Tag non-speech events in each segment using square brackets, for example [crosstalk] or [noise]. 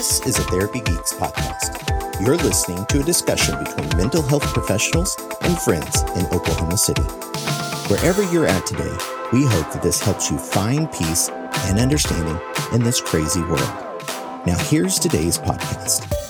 This is a Therapy Geeks podcast. You're listening to a discussion between mental health professionals and friends in Oklahoma City. Wherever you're at today, we hope that this helps you find peace and understanding in this crazy world. Now, here's today's podcast.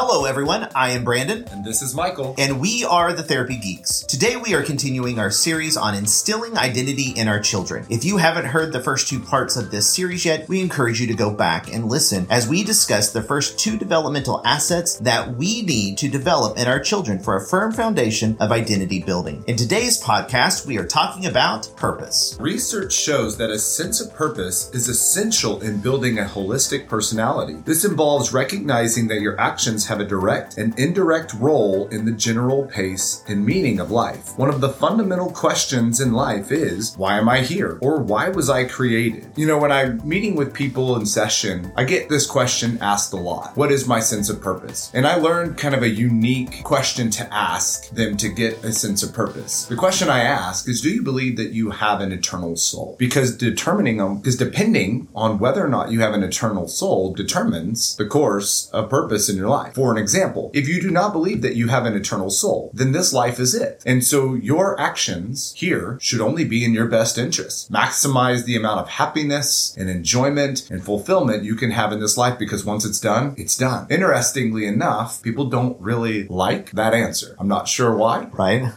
Hello, everyone. I am Brandon. And this is Michael. And we are the Therapy Geeks. Today, we are continuing our series on instilling identity in our children. If you haven't heard the first two parts of this series yet, we encourage you to go back and listen as we discuss the first two developmental assets that we need to develop in our children for a firm foundation of identity building. In today's podcast, we are talking about purpose. Research shows that a sense of purpose is essential in building a holistic personality. This involves recognizing that your actions have a direct and indirect role in the general pace and meaning of life. One of the fundamental questions in life is, why am I here? Or why was I created? You know, when I'm meeting with people in session, I get this question asked a lot. What is my sense of purpose? And I learned kind of a unique question to ask them to get a sense of purpose. The question I ask is, do you believe that you have an eternal soul? Because determining them, because depending on whether or not you have an eternal soul determines the course of purpose in your life. For an example, if you do not believe that you have an eternal soul, then this life is it. And so your actions here should only be in your best interest. Maximize the amount of happiness and enjoyment and fulfillment you can have in this life because once it's done, it's done. Interestingly enough, people don't really like that answer. I'm not sure why. [laughs] Right?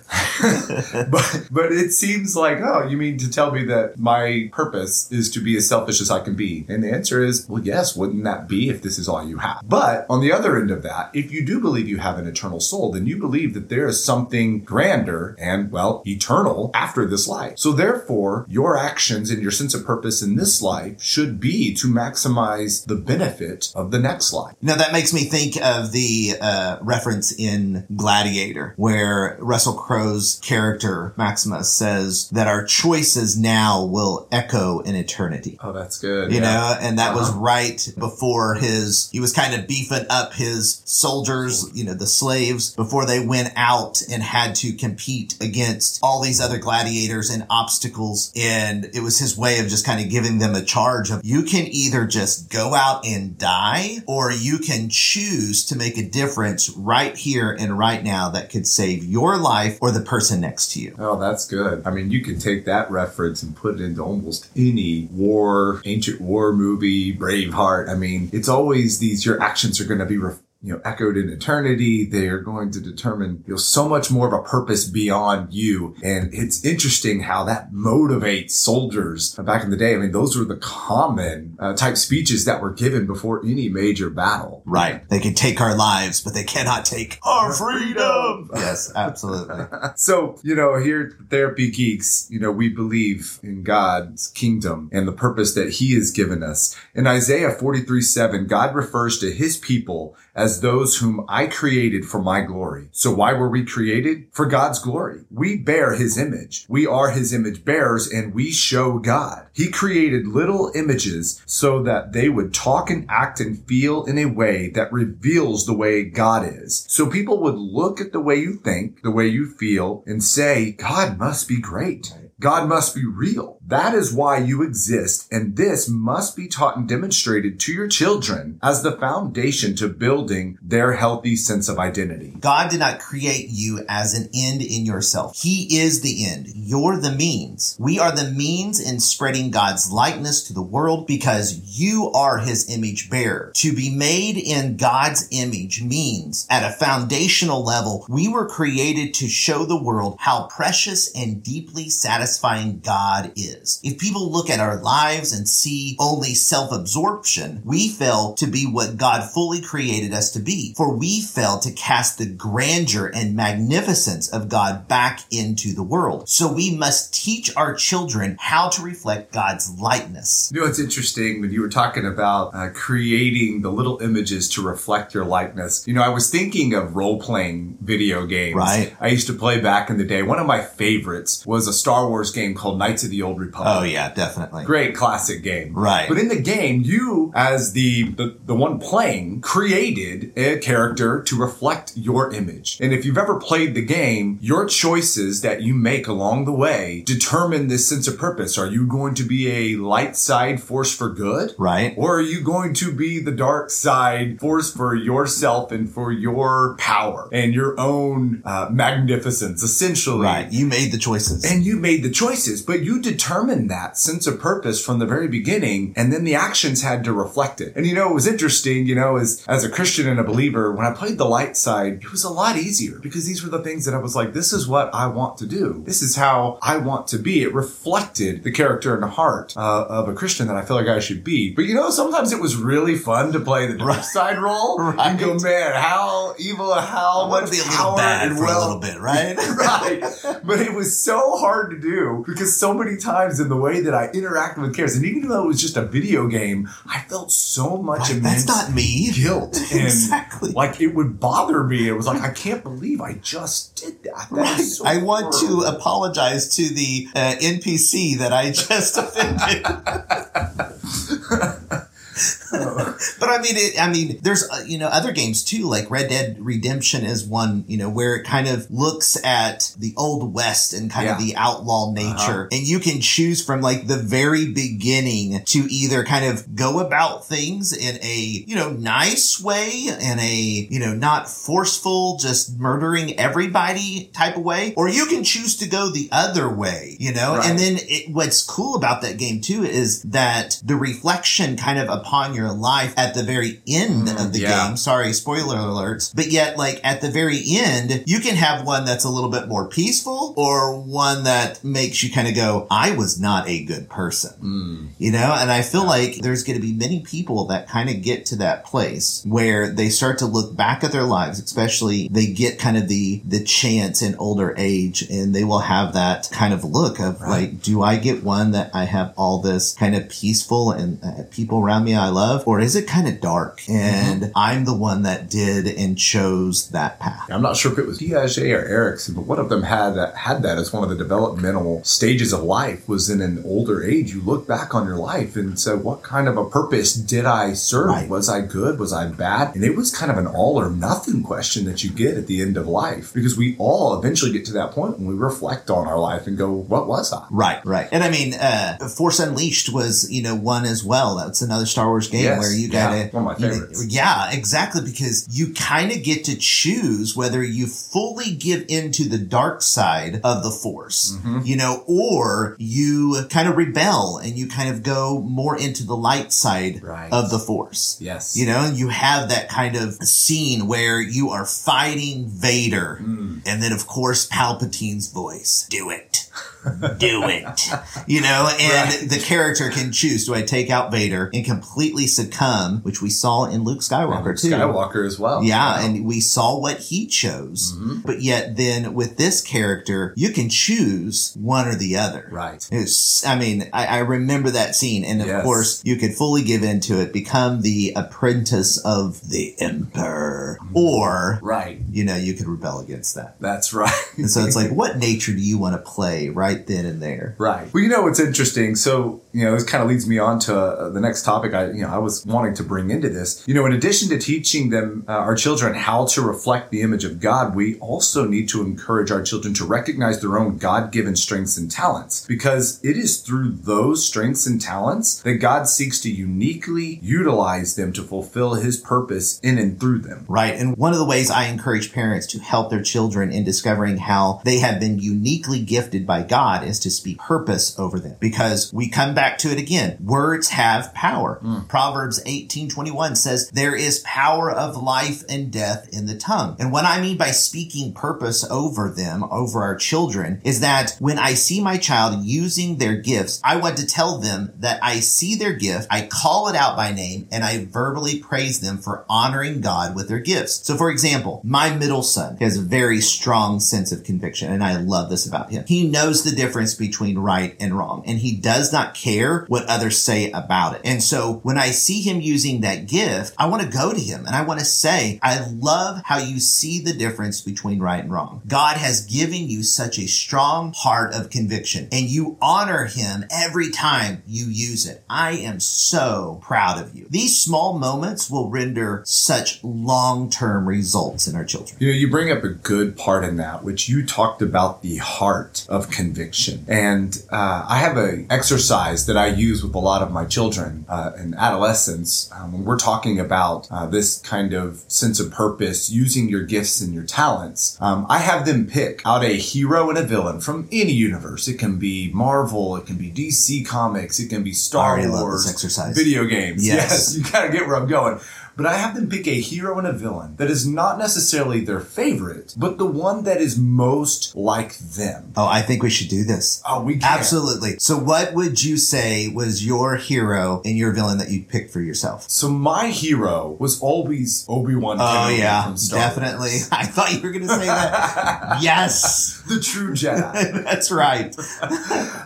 but but it seems like, oh, you mean to tell me that my purpose is to be as selfish as I can be? And the answer is, well, yes, wouldn't that be if this is all you have? But on the other end of that, if you do believe you have an eternal soul, then you believe that there is something grander and, well, eternal after this life. So therefore, your actions and your sense of purpose in this life should be to maximize the benefit of the next life. Now that makes me think of the uh, reference in Gladiator, where Russell Crowe's character Maximus says that our choices now will echo in eternity. Oh, that's good. You yeah. know, and that was Uh-huh. right before his, he was kind of beefing up his soldiers, you know, the slaves before they went out and had to compete against all these other gladiators and obstacles. And it was his way of just kind of giving them a charge of you can either just go out and die or you can choose to make a difference right here and right now that could save your life or the person next to you. Oh, that's good. I mean, you can take that reference and put it into almost any war, ancient war movie, Braveheart. I mean, it's always these, your actions are going to be, you know, echoed in eternity. They are going to determine, you know, so much more of a purpose beyond you. And it's interesting how that motivates soldiers back in the day. I mean, those were the common uh, type speeches that were given before any major battle. Right. They can take our lives, but they cannot take our freedom. Yes, absolutely. [laughs] So, you know, here at Therapy Geeks, you know, we believe in God's kingdom and the purpose that he has given us. In Isaiah 43 7, God refers to his people as those whom I created for my glory. So why were we created? For God's glory. We bear his image. We are his image bearers and we show God. He created little images so that they would talk and act and feel in a way that reveals the way God is. So people would look at the way you think, the way you feel, and say, God must be great. God must be real. That is why you exist, and this must be taught and demonstrated to your children as the foundation to building their healthy sense of identity. God did not create you as an end in yourself. He is the end. You're the means. We are the means in spreading God's likeness to the world because you are his image bearer. To be made in God's image means at a foundational level, we were created to show the world how precious and deeply satisfying God is. If people look at our lives and see only self-absorption, we fail to be what God fully created us to be. For we fail to cast the grandeur and magnificence of God back into the world. So we must teach our children how to reflect God's likeness. You know, it's interesting when you were talking about uh, creating the little images to reflect your likeness. You know, I was thinking of role playing video games. Right. I used to play back in the day. One of my favorites was a Star Wars Wars game called Knights of the Old Republic. Oh yeah, definitely. Great classic game. Right. But in the game, you, as the, the, the one playing, created a character to reflect your image. And if you've ever played the game, your choices that you make along the way determine this sense of purpose. Are you going to be a light side force for good? Right. Or are you going to be the dark side force for yourself and for your power and your own uh, magnificence, essentially? Right. You made the choices. And you made the choices, but you determined that sense of purpose from the very beginning, and then the actions had to reflect it. And you know, it was interesting, you know, as, as a Christian and a believer, when I played the light side, it was a lot easier because these were the things that I was like, this is what I want to do. This is how I want to be. It reflected the character and the heart uh, of a Christian that I feel like I should be. But you know, sometimes it was really fun to play the dark side role. Right. [laughs] And go, man, how evil, how much to a little power bad and for a little bit, right? [laughs] right. But it was so hard to do because so many times in the way that I interacted with characters, and even though it was just a video game, I felt so much Right, immense That's not me. guilt [laughs] and Exactly. like it would bother me. It was like I can't believe I just did that. That Right. so I want to apologize to the uh, NPC that I just [laughs] offended. [laughs] [laughs] but I mean, it, I mean, there's uh, you know other games too, like Red Dead Redemption is one you know where it kind of looks at the old west and kind of the outlaw nature, and you can choose from like the very beginning to either kind of go about things in a you know nice way, in a you know not forceful, just murdering everybody type of way, or you can choose to go the other way, you know, Right. and then it, what's cool about that game too is that the reflection kind of upon your life at the very end Mm, of the yeah. game. Sorry, spoiler alerts. But yet, like at the very end, you can have one that's a little bit more peaceful or one that makes you kind of go, I was not a good person. Mm. You know, and I feel like there's going to be many people that kind of get to that place where they start to look back at their lives, especially they get kind of the the chance in older age and they will have that kind of look of Right. like, do I get one that I have all this kind of peaceful and uh, people around me I love, or is it kind of dark and I'm the one that did and chose that path? I'm not sure if it was Piaget or Erikson, but one of them had that, had that as one of the developmental stages of life. Was in an older age, you look back on your life and said, "What kind of a purpose did I serve? Right. Was I good? Was I bad?" And it was kind of an all or nothing question that you get at the end of life, because we all eventually get to that point when we reflect on our life and go, "What was I?" Right, right. And I mean, uh, Force Unleashed was, you know, one as well. That's another Star Wars game Yes, where you yeah, gotta, one of my you yeah, exactly. Because you kind of get to choose whether you fully give into the dark side of the Force, Mm-hmm. you know, or you kind of rebel and you kind of go more into the light side Right. of the Force. Yes. You know, you have that kind of scene where you are fighting Vader. Mm. And then, of course, Palpatine's voice. Do it. [laughs] Do it. You know, and Right. the character can choose do I take out Vader and completely succumb, which we saw in Luke Skywalker too. Skywalker as well. Yeah, Wow. and we saw what he chose. Mm-hmm. But yet, then with this character, you can choose one or the other. right. It's, I mean, I, I remember that scene, and of Yes. course, you could fully give into it, become the apprentice of the Emperor, Mm-hmm. or Right. you know, you could rebel against that. That's right. And so it's like, [laughs] what nature do you want to play right then and there? Right. Well, you know what's interesting. So you know, this kind of leads me on to uh, the next topic. I you know I was wanting to bring into this. You know, in addition to teaching them uh, our children how to reflect the image of God, we also need to encourage our children to recognize their own God-given strengths and talents, because it is through those strengths and talents that God seeks to uniquely utilize them to fulfill His purpose in and through them. Right. And one of the ways I encourage parents to help their children in discovering how they have been uniquely gifted by God is to speak purpose over them. Because we come back to it again. Words have power. Hmm. Proverbs 18:21 says there is power of life and death in the tongue. And what I mean by speaking purpose over them, over our children, is that when I see my child using their gifts, I want to tell them that I see their gift, I call it out by name, and I verbally praise them for honoring God with their gifts. So for example, my middle son has a very strong sense of conviction, and I love this about him. He knows the the difference between right and wrong and he does not care what others say about it. And so when I see him using that gift, I want to go to him and I want to say, I love how you see the difference between right and wrong. God has given you such a strong heart of conviction and you honor him every time you use it. I am so proud of you. These small moments will render such long-term results in our children. You know, you bring up a good part in that, which you talked about the heart of conviction. And uh, I have an exercise that I use with a lot of my children uh, and adolescents um, when we're talking about uh, this kind of sense of purpose, using your gifts and your talents. Um, I have them pick out a hero and a villain from any universe. It can be Marvel, it can be DC Comics, it can be Star Wars, exercise, video games. Yes, yes you gotta get where I'm going but I have them pick a hero and a villain that is not necessarily their favorite, but the one that is most like them. Oh, I think we should do this. Oh, we can. Absolutely. So what would you say was your hero and your villain that you picked for yourself? So my hero was always Obi-Wan Oh yeah, definitely. [laughs] I thought you were going to say that. [laughs] yes. The true Jedi. [laughs] That's right.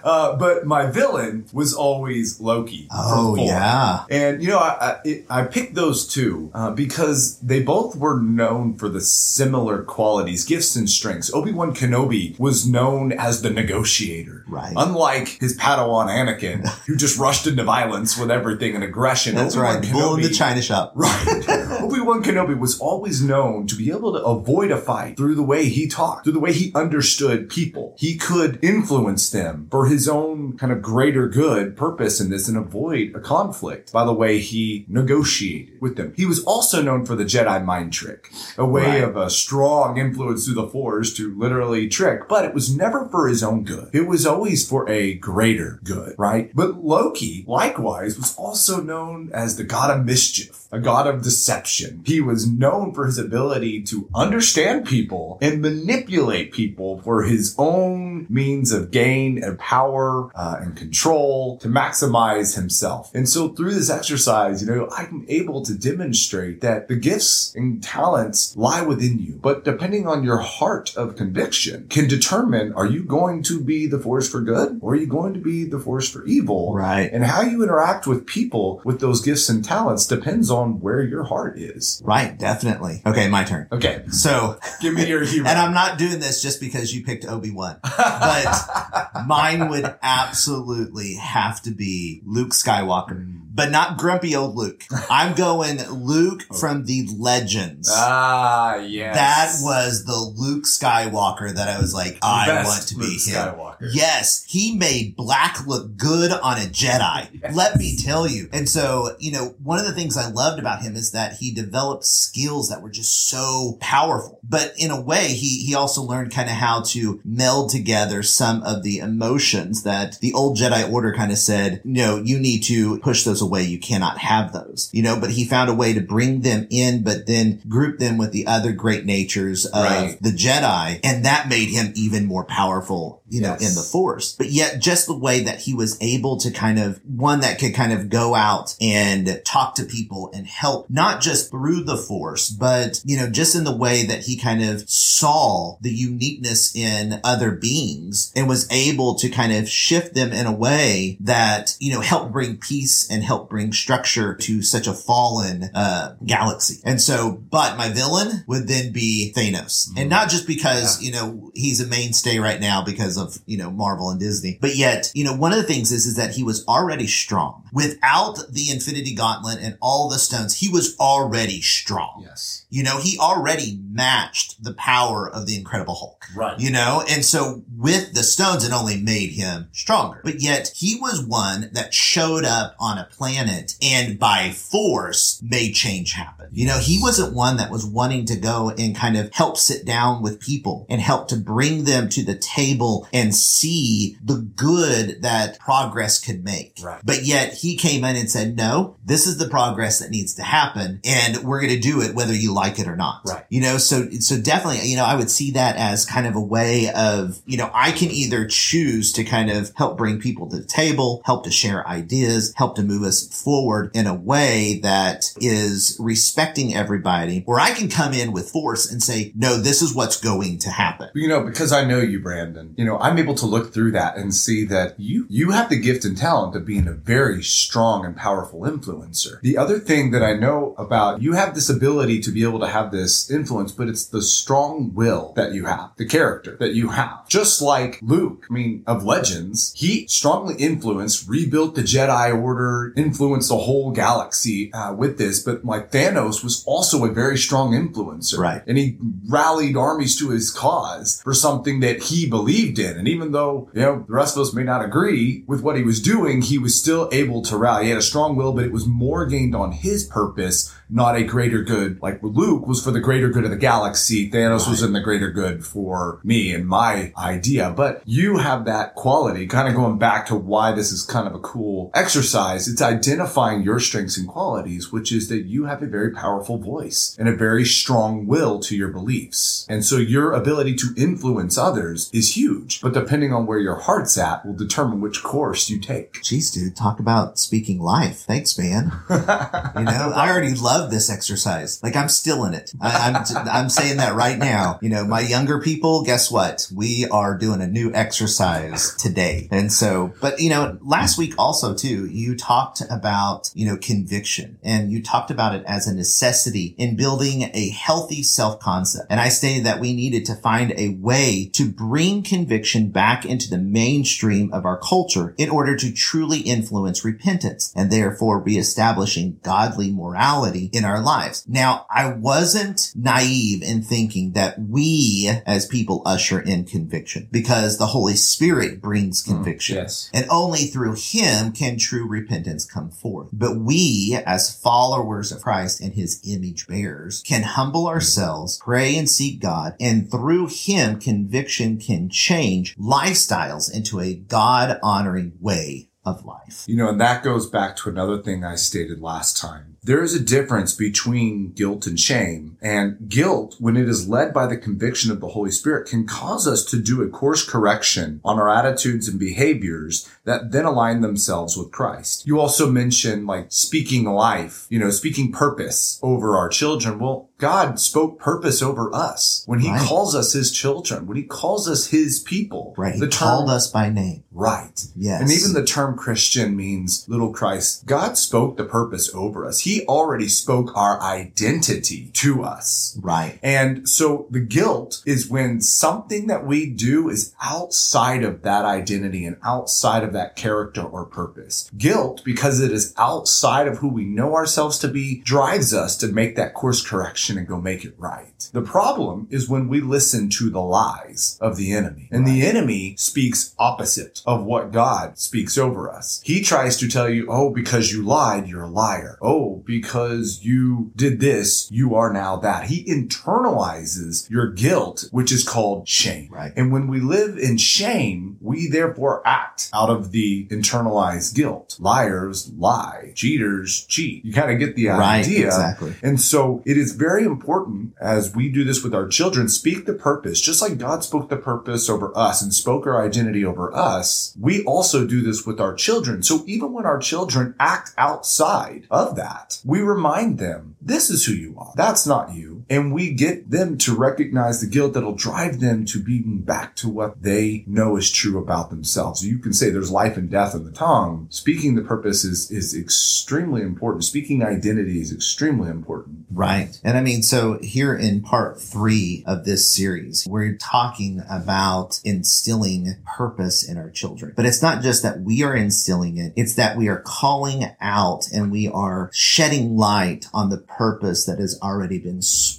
uh, but my villain was always Loki. Oh yeah. And you know, I, I, I picked those two uh, because they both were known for the similar qualities, gifts and strengths. Obi Wan Kenobi was known as the negotiator, right? Unlike his Padawan Anakin, [laughs] who just rushed into violence with everything and aggression. That's Obi-Wan right. Kenobi, Bull in the china shop. [laughs] Right. Obi Wan Kenobi was always known to be able to avoid a fight through the way he talked, through the way he understood people. He could influence them for his own kind of greater good purpose in this and avoid a conflict by the way he negotiated with them him. He was also known for the Jedi mind trick, a way right. of a strong influence through the Force to literally trick, but it was never for his own good. It was always for a greater good, right? But Loki, likewise, was also known as the god of mischief, a god of deception. He was known for his ability to understand people and manipulate people for his own means of gain and power uh, and control to maximize himself. And so through this exercise, you know, I'm able to demonstrate that the gifts and talents lie within you. But depending on your heart of conviction can determine are you going to be the force for good or are you going to be the force for evil? Right. And how you interact with people with those gifts and talents depends on where your heart is. Right, definitely. Okay, my turn. Okay. So [laughs] give me your [laughs] hero. And I'm not doing this just because you picked Obi-Wan. But [laughs] mine would absolutely have to be Luke Skywalker mm. But not grumpy old Luke. I'm going Luke from the Legends. Ah, yes. That was the Luke Skywalker that I was like, I want to be Luke him. Skywalker. Yes, he made black look good on a Jedi. Yes. Let me tell you. And so, you know, one of the things I loved about him is that he developed skills that were just so powerful. But in a way, he he also learned kind of how to meld together some of the emotions that the old Jedi Order kind of said, you know, you need to push those away. You cannot have those, you know, but he found a way to bring them in, but then group them with the other great natures of right. the Jedi. And that made him even more powerful, you yes. know, in the force. But yet just the way that he was able to kind of one that could kind of go out and talk to people and help not just through the force, but, you know, just in the way that he kind of saw the uniqueness in other beings and was able to kind of shift them in a way that, you know, helped bring peace and help help bring structure to such a fallen uh, galaxy. And so, but my villain would then be Thanos, mm-hmm. and not just because yeah. you know he's a mainstay right now because of you know Marvel and Disney, but yet you know one of the things is is that he was already strong without the Infinity Gauntlet and all the stones. He was already strong. Yes, you know he already matched the power of the Incredible Hulk. Right. You know, and so with the stones, it only made him stronger. But yet he was one that showed up on a planet planet and by force made change happen. You know, he wasn't one that was wanting to go and kind of help sit down with people and help to bring them to the table and see the good that progress could make. Right. But yet he came in and said, no, this is the progress that needs to happen and we're going to do it whether you like it or not. Right. You know, so, so definitely, you know, I would see that as kind of a way of, you know, I can either choose to kind of help bring people to the table, help to share ideas, help to move us forward in a way that is respecting everybody, or I can come in with force and say, no, this is what's going to happen. You know, because I know you, Brandon, you know, know, I'm able to look through that and see that you, you have the gift and talent of being a very strong and powerful influencer. The other thing that I know about you have this ability to be able to have this influence, but it's the strong will that you have, the character that you have. Just like Luke, I mean, of Legends, he strongly influenced, rebuilt the Jedi Order, influenced the whole galaxy uh, with this. But like Thanos was also a very strong influencer. Right. And he rallied armies to his cause for something that he believed in. And even though, you know, the rest of us may not agree with what he was doing, he was still able to rally. He had a strong will, but it was more gained on his purpose not a greater good. Like Luke was for the greater good of the galaxy. Thanos was in the greater good for me and my idea. But you have that quality, kind of going back to why this is kind of a cool exercise. It's identifying your strengths and qualities, which is that you have a very powerful voice and a very strong will to your beliefs. And so your ability to influence others is huge. But depending on where your heart's at will determine which course you take. Jeez, dude, talk about speaking life. Thanks, man. [laughs] you know, I already love love this exercise. Like I'm still in it. I, am I'm, I'm saying that right now. You know, my younger people, guess what? We are doing a new exercise today. And so, but you know, last week also too, you talked about, you know, conviction and you talked about it as a necessity in building a healthy self concept. And I stated that we needed to find a way to bring conviction back into the mainstream of our culture in order to truly influence repentance and therefore reestablishing godly morality in our lives. Now, I wasn't naive in thinking that we as people usher in conviction because the Holy Spirit brings mm, conviction. Mm, yes. And only through him can true repentance come forth. But we as followers of Christ and his image bearers can humble ourselves, pray and seek God, and through him conviction can change lifestyles into a God honoring way of life. You know, and that goes back to another thing I stated last time there is a difference between guilt and shame. And guilt, when it is led by the conviction of the Holy Spirit, can cause us to do a course correction on our attitudes and behaviors that then align themselves with Christ. You also mentioned like speaking life, you know, speaking purpose over our children. Well, God spoke purpose over us when he right. calls us his children, when he calls us his people. Right. The he term, called us by name. Right. Yes. And even the term Christian means little Christ. God spoke the purpose over us. He already spoke our identity to us. Right. And so the guilt is when something that we do is outside of that identity and outside of that character or purpose. Guilt, because it is outside of who we know ourselves to be, drives us to make that course correction and go make it right. The problem is when we listen to the lies of the enemy. And the enemy speaks opposite of what God speaks over us. He tries to tell you, oh, because you lied, you're a liar. Oh, because you did this, you are now that. He internalizes your guilt, which is called shame. Right. And when we live in shame, we therefore act out of the internalized guilt. Liars lie. Cheaters cheat. You kind of get the right, idea. Exactly. And so it is very very important as we do this with our children, speak the purpose, just like God spoke the purpose over us and spoke our identity over us. We also do this with our children. So even when our children act outside of that, we remind them, this is who you are. That's not you. And we get them to recognize the guilt that'll drive them to being back to what they know is true about themselves. You can say there's life and death in the tongue. Speaking the purpose is, is extremely important. Speaking identity is extremely important. Right. And I mean, so here in part three of this series, we're talking about instilling purpose in our children. But it's not just that we are instilling it, it's that we are calling out and we are shedding light on the purpose that has already been spoken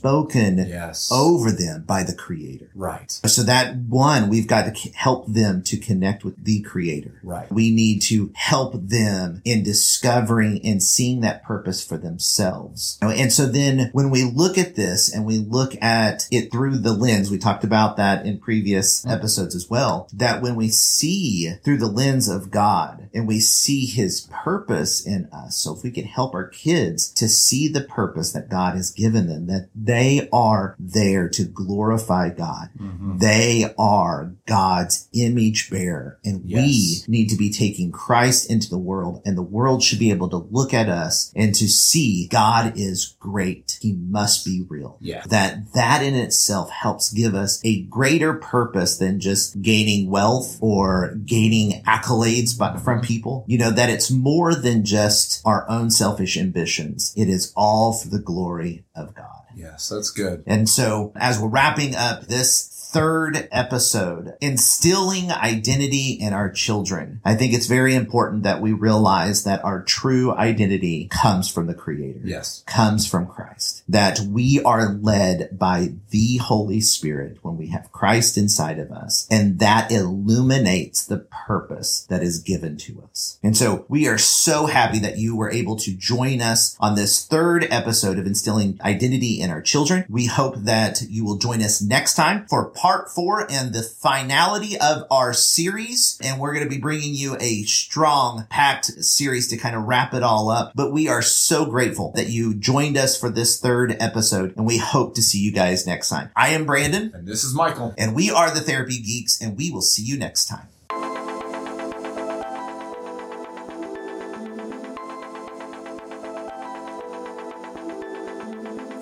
yes. over them by the Creator. Right. So that one, we've got to help them to connect with the Creator. Right. We need to help them in discovering and seeing that purpose for themselves. And so then when we look at this and we look at it through the lens, we talked about that in previous mm-hmm. episodes as well, that when we see through the lens of God and we see his purpose in us, so if we can help our kids to see the purpose that God has given them, that They are there to glorify God. Mhm. They are God's image bearer. And Yes. we need to be taking Christ into the world and the world should be able to look at us and to see God is great. He must be real. Yeah. That that in itself helps give us a greater purpose than just gaining wealth or gaining accolades by, from people. You know, that it's more than just our own selfish ambitions. It is all for the glory of God. Yes, that's good. And so as we're wrapping up this third episode, instilling identity in our children, I think it's very important that we realize that our true identity comes from the creator. Yes. Comes from Christ. That we are led by the Holy Spirit when we have Christ inside of us. And that illuminates the purpose that is given to us. And so we are so happy that you were able to join us on this third episode of instilling identity in our children. We hope that you will join us next time for part four and the finality of our series. And we're going to be bringing you a strong, packed series to kind of wrap it all up. But we are so grateful that you joined us for this third episode and we hope to see you guys next time. I am Brandon And this is Michael. and we are the Therapy Geeks and we will see you next time.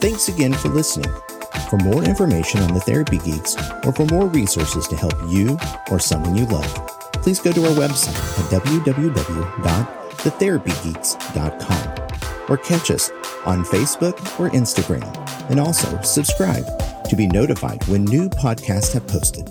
Thanks again for listening. For more information on the Therapy Geeks or for more resources to help you or someone you love, please go to our website at www.thetherapygeeks.com or catch us on Facebook or Instagram and also subscribe to be notified when new podcasts have posted.